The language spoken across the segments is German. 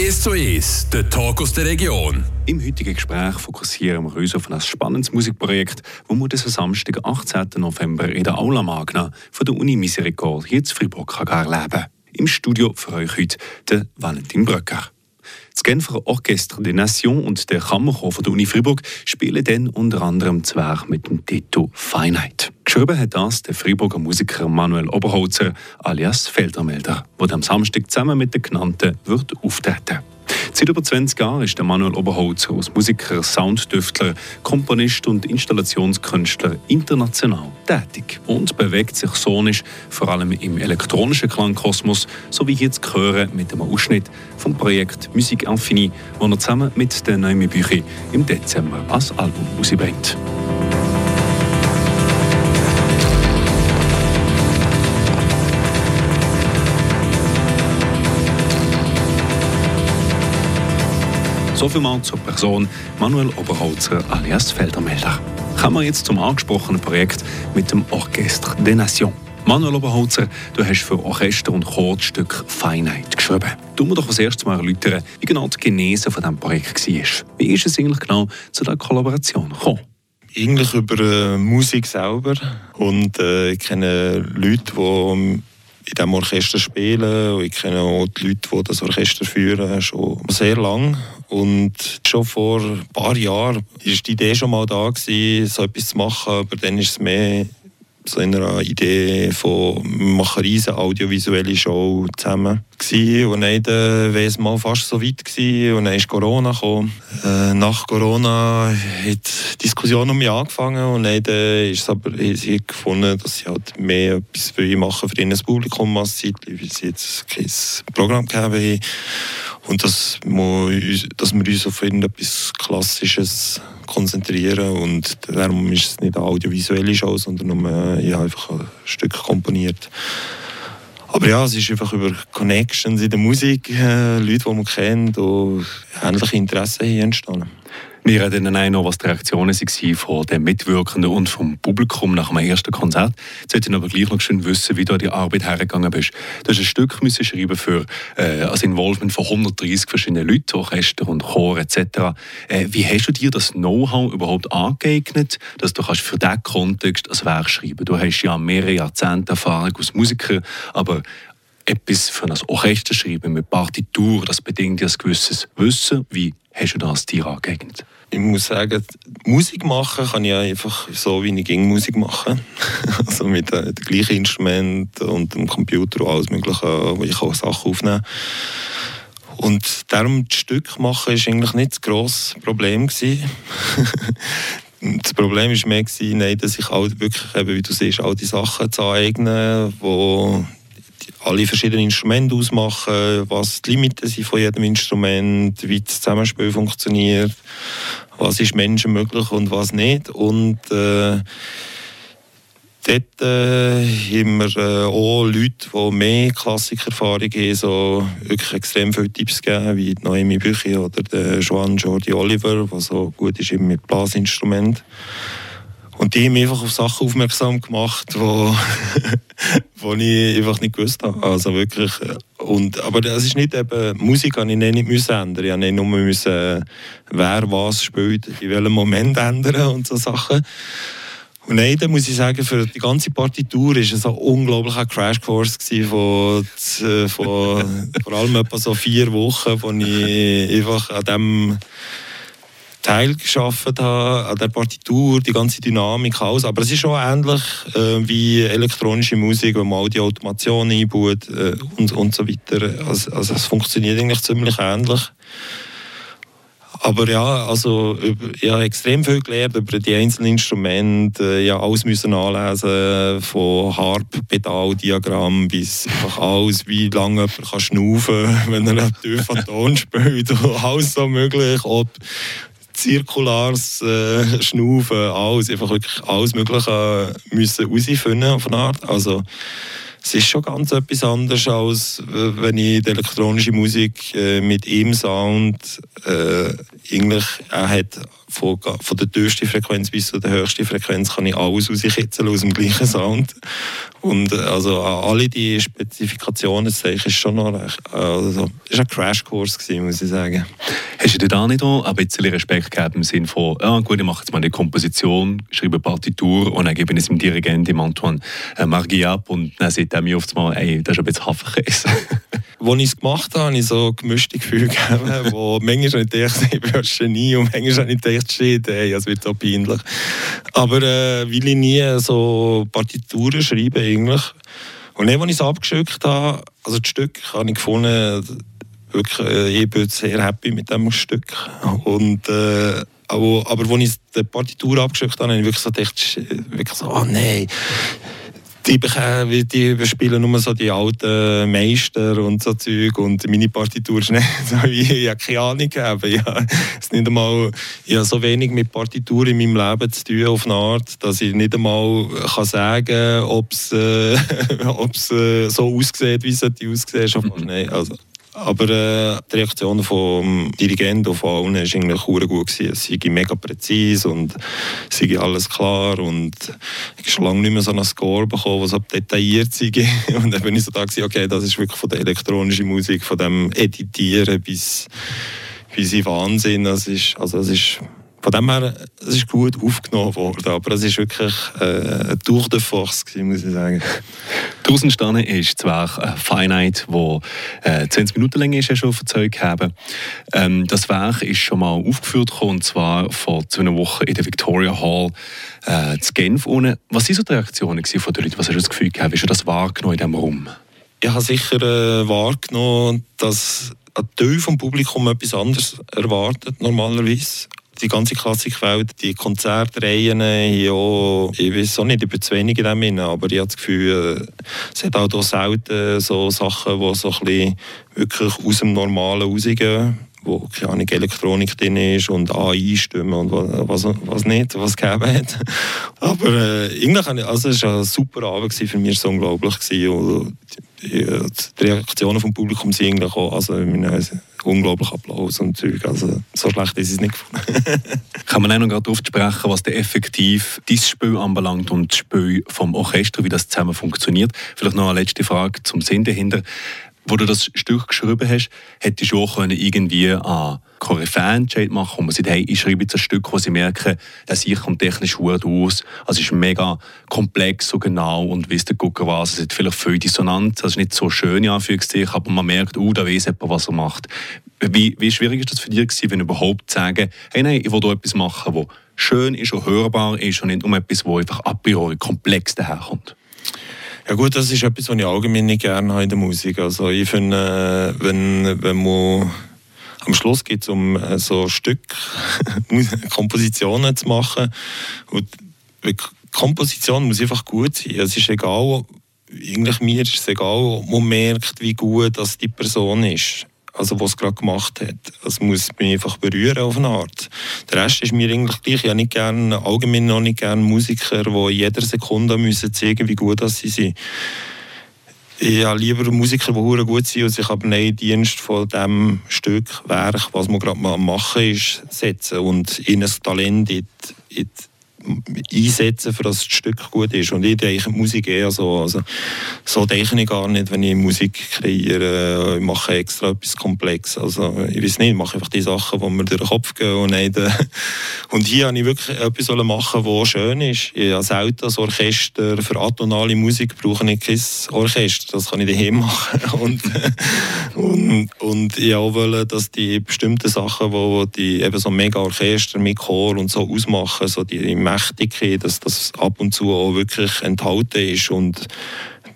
1 zu 1, der Talk aus der Region. Im heutigen Gespräch fokussieren wir uns auf ein spannendes Musikprojekt, das wir diesen Samstag, 18. November, in der Aula Magna von der Uni Misericord hier in Fribourg erleben. Im Studio für euch heute der Valentin Bröcker. Das Genfer Orchestre des Nations und der Kammerchor von der Uni Fribourg spielen dann unter anderem Zwerg mit dem Titel Feinheit. Geschrieben hat das der Friburger Musiker Manuel Oberholzer alias Feldermelder, der am Samstag zusammen mit den Genannten wird auftreten Seit über 20 Jahren ist der Manuel Oberholzer als Musiker, Sounddüftler, Komponist und Installationskünstler international tätig und bewegt sich sonisch vor allem im elektronischen Klangkosmos, so wie jetzt hören mit einem Ausschnitt vom Projekt Musik Infini, wo er zusammen mit der Naomi Büchi im Dezember als Album rausbringt. So viel mal zur Person Manuel Oberholzer alias Feldermelder. Kommen wir jetzt zum angesprochenen Projekt mit dem Orchestre des Nations. Manuel Oberholzer, du hast für Orchester und Chor Feinheit geschrieben. Du mir doch als erstes mal erläutern, wie genau die Genese von diesem Projekt war. Wie ist es eigentlich genau zu dieser Kollaboration gekommen? Eigentlich über äh, Musik selber und äh, ich kenne Leute, die in diesem Orchester spielen. Und ich kenne auch die Leute, die das Orchester führen, schon sehr lange. Und schon vor ein paar Jahren war die Idee schon mal da, gewesen, so etwas zu machen, aber dann ist es mehr so in einer Idee von wir machen riesige audiovisuelle Show zusammen gewesen. und dann äh, war es mal fast so weit gewesen. und dann ist Corona gekommen. Äh, nach Corona hat die Diskussion um mich angefangen und dann äh, ist es aber sie gefunden, dass sie halt mehr etwas für machen für ihr Publikum als Zeit, weil sie jetzt kein Programm gegeben haben und dass wir, dass wir uns auf etwas Klassisches konzentrieren und darum ist es nicht eine audiovisuelle Show, sondern nur, ja, einfach ein Stück komponiert. Aber ja, es ist einfach über Connections in der Musik, äh, Leute, die man kennt, und ähnliche Interessen hier entstanden. Wir reden dann noch, was die Reaktionen waren von den Mitwirkenden und vom Publikum nach dem ersten Konzert. Jetzt wollte ich aber gleich noch schön wissen, wie du an die Arbeit hergegangen bist. Du hast ein Stück müssen schreiben für äh, ein Involvement von 130 verschiedenen Leuten, Orchester und Chor etc. Äh, wie hast du dir das Know-how überhaupt angeeignet, dass du kannst für diesen Kontext ein Werk schreiben Du hast ja mehrere Jahrzehnte Erfahrung als Musiker, aber etwas für ein Orchester schreiben mit Partitur, das bedingt ja ein gewisses Wissen. Wie hast du das dir angeeignet? Ich muss sagen, Musik machen kann ich einfach so, wie ich ging Musik machen. also mit äh, dem gleichen Instrument und dem Computer und alles Mögliche, wo ich auch Sachen aufnehmen und darum das Stück machen ist eigentlich nicht das grosse Problem das Problem war mehr, gewesen, dass ich auch wirklich, eben, wie du siehst, all die Sachen zu aneignen, die alle verschiedenen Instrumente ausmachen, was die Limiten sind von jedem Instrument, wie das Zusammenspiel funktioniert, was ist Menschen möglich und was nicht. Und äh, dort äh, haben wir äh, auch Leute, die mehr Klassikerfahrung haben, so wirklich extrem viele Tipps geben, wie Noemi Büchi oder der Joan Jordi Oliver, der so gut ist mit Blasinstrumenten. Und die haben mich einfach auf Sachen aufmerksam gemacht, wo, wo ich einfach nicht gewusst habe. Also wirklich. Äh, und, aber das ist nicht eben, Musik habe ich nicht müssen ändern. Ich musste nur müssen, wer was spielt, in welchem Moment ändern und so Sachen. Und nein, da muss ich sagen, für die ganze Partitur war es ein unglaublicher Crashkurs von, äh, von vor allem etwa so vier Wochen, wo ich einfach an dem Teil geschaffen habe, an der Partitur, die ganze Dynamik, alles. Aber es ist schon ähnlich äh, wie elektronische Musik, wo man auch die Automation einbaut äh, und, und so weiter. Also, also es funktioniert eigentlich ziemlich ähnlich. Aber ja, also ich habe extrem viel gelernt über die einzelnen Instrumente. Ja, alles müssen anlesen, von Harp, Pedal, Diagramm bis einfach alles, wie lange jemand schnaufen kann, wenn er einen tiefen Ton spielt. alles so möglich. Ob zirkulares äh, Schnaufen, alles, einfach wirklich alles Mögliche müssen herausfinden auf eine Art. Also, es ist schon ganz etwas anderes, als wenn ich die elektronische Musik äh, mit ihm Sound äh, eigentlich, er hat von, von der tiefsten Frequenz bis zur höchsten Frequenz kann ich alles rauskitzeln aus dem gleichen Sound. Und äh, also alle die Spezifikationen ist schon noch recht, also, ist ein Crashkurs gewesen, muss ich sagen. Hast du dir da nicht auch ein bisschen Respekt gegeben im Sinne von, ja gut, ich mache jetzt mal eine Komposition, schreibe eine Partitur und dann gebe ich es dem Dirigenten Antoine äh, Margi ab und dann sagt er mir oft mal, ey, das ist ein bisschen Hafenkäse. Als ich es gemacht habe, habe ich so gemischte Gefühle gegeben, wo manchmal habe ich gedacht, ich bin ein Genie und manchmal ich gedacht, shit, ey, es wird so peinlich. Aber äh, weil ich nie so Partituren schreibe eigentlich. Und dann, als ich es abgeschickt habe, also das Stück habe ich gefunden, wirklich, äh, ich bin sehr happy mit dem Stück. Und, äh, aber, aber als ich die Partitur abgeschickt habe, habe ich wirklich so gedacht, wirklich so, oh nein, die, die spielen nur so die alten Meister und so Zeug und meine Partitur ist nicht so, ich, ich habe keine Ahnung gegeben. Ich, es nicht einmal, ich habe so wenig mit Partitur in meinem Leben zu tun auf eine Art, dass ich nicht einmal kann sagen kann, ob es äh, äh, so aussieht, wie es. Mhm. Nein, also. Aber äh, die Reaktion vom Dirigenten von allen war eigentlich gut. Gewesen. Es sei mega präzise und es sei alles klar. Und ich habe schon lange nicht mehr so einen Score bekommen, der so detailliert sei. Und dann bin ich so da, gewesen, okay, das ist wirklich von der elektronischen Musik, von dem Editieren bis, bis in Wahnsinn. Das ist, also das ist von dem her, es ist gut aufgenommen worden, aber es ist wirklich äh, durch den Force, muss ich sagen. Daraus entstanden ist zwar ein Finite, wo äh, 20 Minuten länger ist, schon verzeugt haben. Ähm, das Werk ist schon mal aufgeführt und zwar vor zwei Wochen in der Victoria Hall äh, zu Genf. Ohne. Was waren so die Reaktionen von den Leuten? Was hast du das Gefühl gehabt? Wie hast du das wahrgenommen in diesem Raum? Ich habe sicher äh, wahrgenommen, dass ein Teil vom Publikum etwas anderes erwartet normalerweise die ganze Klassikwelt, die Konzertreihen, ja, ich weiß auch nicht über zu wenig in dem aber ich habe das Gefühl, es hat auch selten so Sachen, die so ein bisschen wirklich aus dem Normalen rausgehen wo keine Ahnung, Elektronik drin ist und AI-Stimmen und was, was nicht, was gegeben hat. Aber äh, irgendwie, also es war ein super Abend für mich, es war unglaublich. Und die, die Reaktionen vom Publikum sind eigentlich auch, also unglaublich Applaus und Zeug. Also, so schlecht ist es nicht. Kann man auch noch darauf sprechen, was der effektiv dieses Spiel anbelangt und das Spiel vom Orchester, wie das zusammen funktioniert? Vielleicht noch eine letzte Frage zum Sinn dahinter wo du das Stück geschrieben hast, hättest du auch können irgendwie an Koryphäen-Entscheid machen wo man sagt, hey, ich schreibe jetzt ein Stück, wo sie merken, dass ich kommt technisch gut aus. Also es ist mega komplex so genau und wisst ihr, gucken was, es hat vielleicht viel Dissonanz, das ist nicht so schön, ja, aber man merkt, oh, da weiß jemand, was er macht. Wie, wie schwierig ist das für dich wenn überhaupt zu sagen, hey, nein, ich will hier etwas machen, das schön ist und hörbar ist und nicht um etwas, das einfach a priori komplex daherkommt? Ja gut, das ist etwas, was ich allgemein nicht gerne habe in der Musik. Also ich finde, äh, wenn, wenn man am Schluss geht es um äh, so Stück Kompositionen zu machen und Komposition muss einfach gut sein. Es ist egal, eigentlich mir ist es egal, man merkt, wie gut das die Person ist also was es gerade gemacht hat. Es muss mich einfach berühren auf eine Art. Der Rest ist mir eigentlich gleich. Ich nicht gern, allgemein noch nicht gerne Musiker, die in jeder Sekunde müssen zeigen wie gut das sie sind. Ich habe lieber Musiker, die gut sind und sich aber nicht Dienst von dem Stück, Werk, was man gerade mal machen ist, setzen und in ein Talent in die, in die einsetzen, für das Stück gut ist. Und ich denke Musik eher so. Also, so denke ich gar nicht, wenn ich Musik kreiere. Ich mache extra etwas Komplexes. Also, ich weiß nicht, ich mache einfach die Sachen, die mir durch den Kopf gehen. Und, nicht, äh, und hier habe ich wirklich etwas machen was schön ist. Ich habe selten als Orchester, für atonale Musik brauche ich kein Orchester. Das kann ich daheim machen. Und, und, und ich wollte, dass die bestimmten Sachen, die, die eben so mega Orchester mit Chor und so ausmachen, so die mächtig, dass das ab und zu auch wirklich enthalten ist und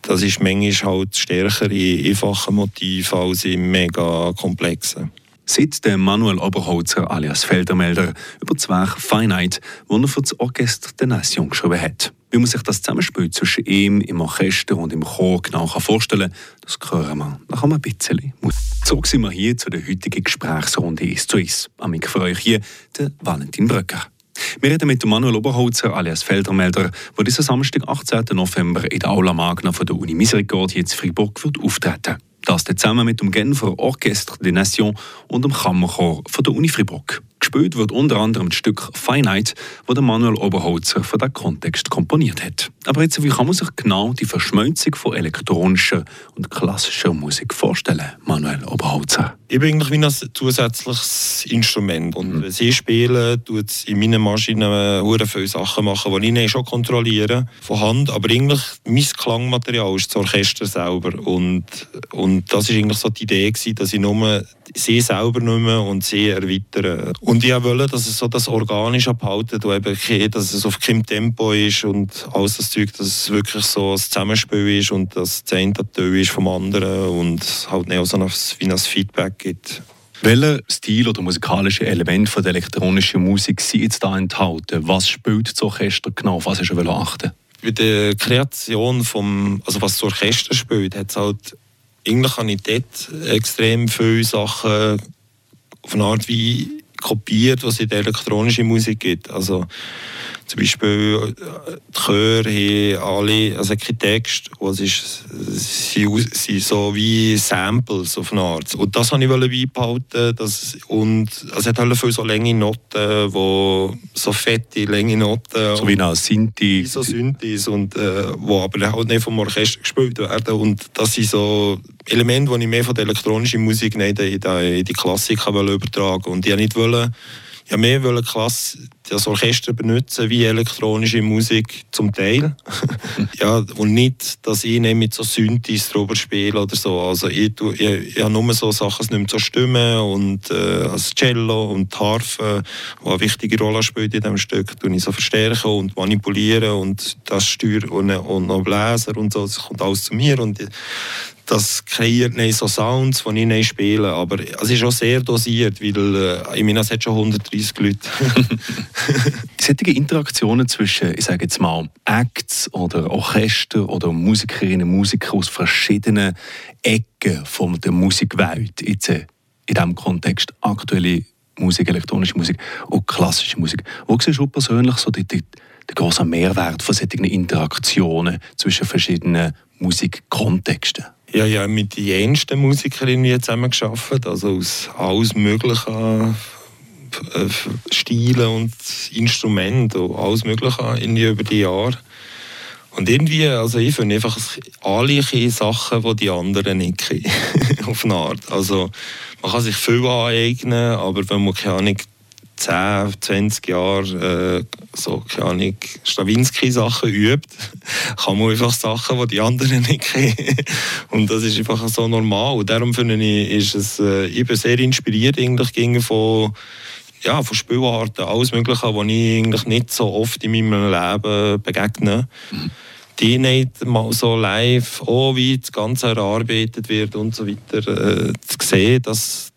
das ist manchmal halt stärker in einfachen Motiven als in mega komplexen. Seit der Manuel Oberholzer alias Feldermelder über das Werk Finite, das er für das Orchester der Nation geschrieben hat. Wie man sich das Zusammenspiel zwischen ihm im Orchester und im Chor genau vorstellen kann, das hören wir nach einem bisschen. So sind wir hier zu der heutigen Gesprächsrunde «Ist zu ist». Am Mikro für euch hier der Valentin Bröcker. Wir reden mit Manuel Oberholzer alias Feldermelder, der diesen Samstag, 18. November, in der Aula Magna von der Uni Misericordia in Fribourg wird auftreten. Das zusammen mit dem Genfer Orchestre des Nations und dem Kammerchor von der Uni Fribourg. Gespielt wird unter anderem das Stück Finite, das Manuel Oberholzer für den Kontext komponiert hat. Aber jetzt, wie kann man sich genau die Verschmelzung von elektronischer und klassischer Musik vorstellen, Manuel Oberholzer? Ich bin eigentlich wie ein zusätzliches Instrument. Und mhm. sie spielen, tut in meinen Maschinen sehr viele Sachen machen, die ich schon kontrolliere, von Hand. Aber eigentlich, mein Klangmaterial ist das Orchester selber. Und, und das war eigentlich so die Idee, gewesen, dass ich nur sie selber mehr und sie erweitern. Und ich wollte, dass es so das organisch abhalten und eben, dass es auf keinem Tempo ist und alles das Zeug, dass es wirklich so ein Zusammenspiel ist und dass das eine Teil ist vom anderen und halt nicht so wie ein Feedback gibt. Welcher Stil oder musikalische Element von der elektronischen Musik sind jetzt da enthalten? Was spielt das Orchester genau? Was hast du achten? Bei der Kreation vom, also was das Orchester spielt, hat es halt eigentlich habe ich dort extrem viele Sachen auf eine Art wie kopiert, was es in der elektronischen Musik gibt. Also zum Beispiel äh, die Chöre haben alle, also kein Text, was ist, sie, sie so wie Samples auf eine Art. Und das wollte ich beibehalten. Das, und es hat halt viele so lange Noten, wo, so fette, lange Noten. So wie eine Sinti. So Synthes, und, äh, wo aber halt nicht vom Orchester gespielt werden. Und das sind so Elemente, die ich mehr von der elektronischen Musik nicht in die, in die Klassik übertragen Und ich nicht wollen, ja, mehr wollen Klasse, das Orchester benutzen wie elektronische Musik zum Teil. ja, und nicht, dass ich nicht mit so Synthes drüber spiele oder so. Also ich, ich, ich habe nur so Sachen, es nimmt so Stimmen und äh, das Cello und die Harfe, die eine wichtige Rolle spielt in diesem Stück, tue ich so verstärken und manipulieren und das steuern und, und noch Bläser und so, das kommt alles zu mir und das kreiert nicht so Sounds, die ich nicht spiele. Aber es ist auch sehr dosiert, weil äh, ich meine, es hat schon 130 Leute. Solche Interaktionen zwischen, ich sage jetzt mal, Acts oder Orchester oder Musikerinnen und Musiker aus verschiedenen Ecken von der Musikwelt, jetzt äh, in diesem Kontext aktuelle Musik, elektronische Musik und klassische Musik. Wo siehst du persönlich so die, die, den großen Mehrwert von solchen Interaktionen zwischen verschiedenen Musikkontexten? Ja, ja, mit den jensten Musikerinnen zusammen geschafft, also aus alles möglichen äh, Stilen und Instrumenten und alles Mögliche über die Jahre. Und irgendwie, also ich finde einfach alle Sachen, die die anderen nicht kennen, auf eine Art. Also man kann sich viel aneignen, aber wenn man keine Ahnung 10, 20 Jahre äh, so, keine Ahnung, Stravinsky-Sachen übt, kann man einfach Sachen, die die anderen nicht kennen. Und das ist einfach so normal. Und darum finde ich, ist es, äh, ich bin sehr inspiriert eigentlich von ja, von Spielarten, alles Mögliche, die ich eigentlich nicht so oft in meinem Leben begegne. Mhm. Die nicht mal so live, oh, wie das Ganze erarbeitet wird und so weiter, äh, zu sehen, dass,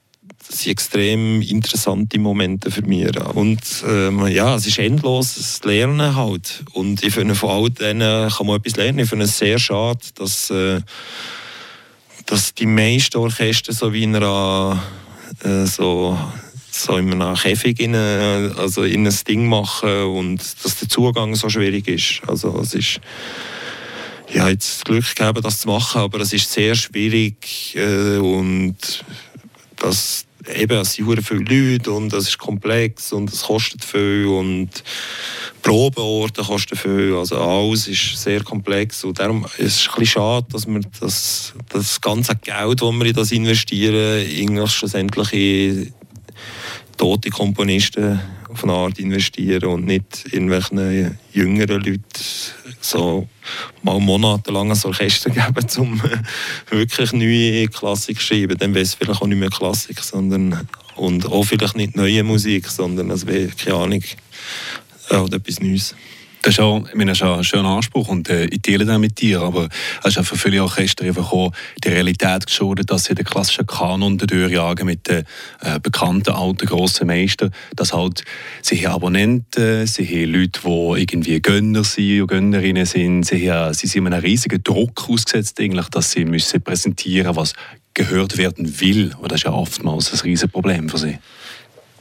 das sind extrem interessante Momente für mich. Und ähm, ja, es ist endlos, das Lernen halt. Und ich finde, von all denen kann man etwas lernen. Ich finde es sehr schade, dass, äh, dass die meisten Orchester so wie in einer äh, so so in einem Käfig in, also in ein Ding machen und dass der Zugang so schwierig ist. Also es ist ich habe jetzt das Glück gehabt, das zu machen, aber es ist sehr schwierig äh, und das, eben, es sind viele Leute und es ist komplex und es kostet viel und Probeorte kosten viel, also alles ist sehr komplex und darum ist es ein bisschen schade, dass wir das, das ganze Geld, das wir in das investieren, irgendwie schlussendlich in tote Komponisten auf eine Art investieren und nicht irgendwelchen jüngeren Leuten so mal monatelang ein Orchester geben, um wirklich neue Klassik zu schreiben. Dann wäre es vielleicht auch nicht mehr Klassik, sondern und auch vielleicht nicht neue Musik, sondern es wäre, keine Ahnung, äh, etwas Neues. Das ist, auch, ich meine, das ist ein schöner Anspruch und äh, ich teile den mit dir, aber es ist für viele Orchester einfach auch die Realität geschuldet, dass sie den klassischen Kanon durchjagen mit den äh, bekannten alten grossen Meistern, dass halt sie haben Abonnenten, sie haben Leute, die irgendwie Gönner sind und Gönnerinnen sind, sie, haben, sie sind einem riesigen Druck ausgesetzt, eigentlich, dass sie müssen präsentieren was gehört werden will. Und das ist ja oftmals ein riesiges Problem für sie.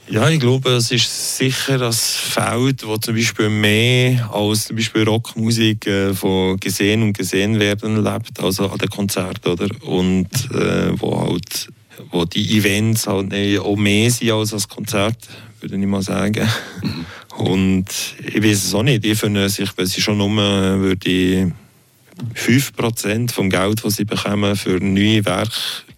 Ja, ich glaube, es ist sicher das Feld, wo zum Beispiel mehr als zum Beispiel Rockmusik äh, von gesehen und gesehen werden lebt, also an den Konzerten, oder? Und äh, wo halt, wo die Events halt auch mehr sind als das Konzert, würde ich mal sagen. Mhm. Und ich weiß es auch nicht. Ich finde, ich, wenn sie schon nur würde 5% vom Geld, das sie bekommen für neue Werke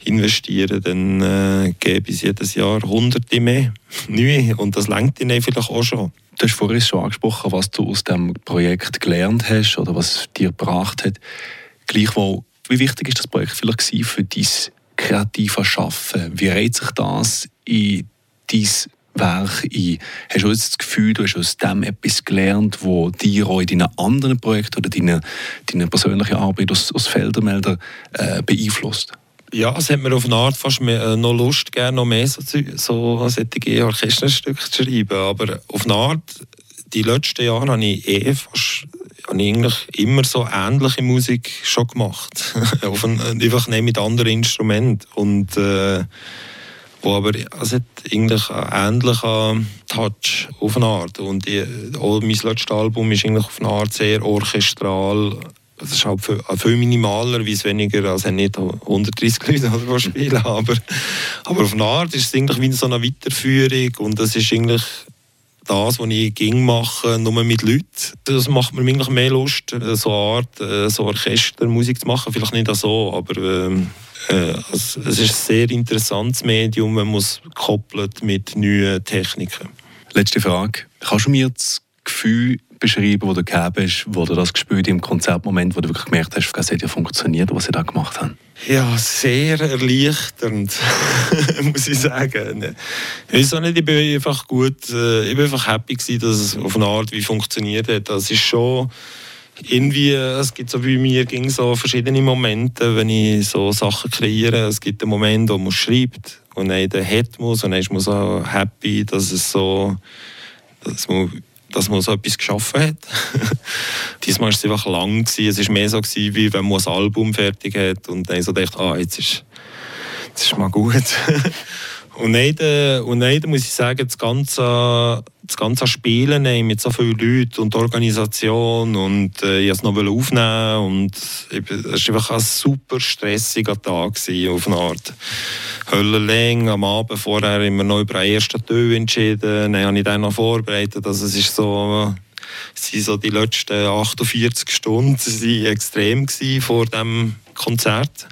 investieren, dann äh, gebe ich jedes Jahr Hunderte mehr neue. Und das lenkt ihnen vielleicht auch schon. Du hast vorhin schon angesprochen, was du aus dem Projekt gelernt hast oder was dir gebracht hat. Gleichwohl, wie wichtig ist das Projekt vielleicht für dein kreatives Schaffen? Wie reiht sich das in dein Werk ein? Hast du das Gefühl, du hast aus dem etwas gelernt, das dir auch in deinen anderen Projekten oder deine, deine persönliche Arbeit als, als Feldermelder äh, beeinflusst? Ja, es hat mir auf eine Art fast mehr, äh, noch Lust gegeben, noch mehr so, so solche Orchesterstücke zu schreiben. Aber auf eine Art, die letzten Jahre habe ich eh fast habe ich eigentlich immer so ähnliche Musik schon gemacht. ein, einfach nicht mit anderen Instrumenten. Und äh, wo aber es hat eigentlich einen ähnlichen Touch auf eine Art. Und ich, auch mein letztes Album ist eigentlich auf eine Art sehr orchestral es ist halt viel, viel minimaler, wie es weniger, also nicht 130 Leute die spielen, aber, aber auf eine Art ist es eigentlich wie so eine Weiterführung und das ist eigentlich das, was ich ging mache, nur mit Leuten. Das macht mir eigentlich mehr Lust, so eine Art, äh, so Orchestermusik zu machen. Vielleicht nicht so, aber ähm, äh, also, es ist ein sehr interessantes Medium, wenn man es koppelt mit neuen Techniken. Letzte Frage. Kannst du mir das Gefühl beschreiben, wo du gehabt hast, wo du das gespürt im Konzertmoment, wo du wirklich gemerkt hast, es hat ja funktioniert, was sie da gemacht haben? Ja, sehr erleichternd, muss ich sagen. Ich weiß auch nicht, ich bin einfach gut, äh, ich bin einfach happy gewesen, dass es auf eine Art wie funktioniert hat. Das ist schon irgendwie, es gibt so bei mir ging so verschiedene Momente, wenn ich so Sachen kreiere. Es gibt einen Moment, wo man schreibt und dann hat muss und dann ist man so happy, dass es so, dass man dass man so etwas geschaffen hat. Diesmal war es einfach lang. Gewesen. Es war mehr so, gewesen, wie wenn man ein Album fertig hat und dann so dachte, ah, jetzt ist, jetzt ist mal gut. und dann, und muss ich sagen, das ganze, das ganze Spielen mit so vielen Leuten und Organisation und äh, ich es noch aufnehmen und es war einfach ein super stressiger Tag auf eine Art. Höllenlänge. Am Abend vorher immer noch über den ersten Teil entschieden. Dann habe ich dann noch vorbereitet. Also es ist so, es so die letzten 48 Stunden extrem vor dem Konzert.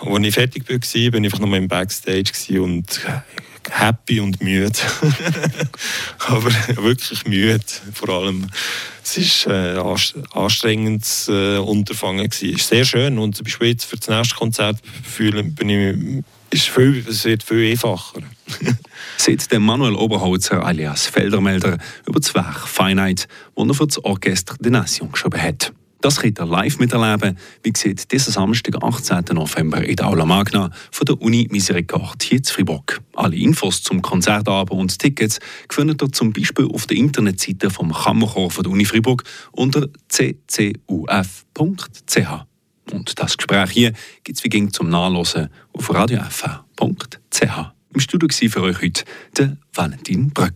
Als ich fertig war, war ich einfach noch mal im Backstage und happy und müde. Aber wirklich müde, vor allem. Es war ein anstrengendes äh, Unterfangen. Es ist sehr schön und zum Beispiel jetzt für das nächste Konzert fühle, bin ich ist viel, es wird viel einfacher. Seit dem Manuel Oberholzer alias Feldermelder über das Werk Feinheit, das er für das Orchester de Nation geschrieben hat. Das könnt ihr live miterleben, wie gesagt, diesen Samstag, 18. November in der Aula Magna von der Uni Misericorde hier in Fribourg. Alle Infos zum Konzertabend und Tickets findet ihr zum Beispiel auf der Internetseite vom Kammerchor von der Uni Fribourg unter ccuf.ch. Und das Gespräch hier gibt es wie ging zum Nachlesen auf radiof.ch. Im Studio für euch heute der Valentin Bröck.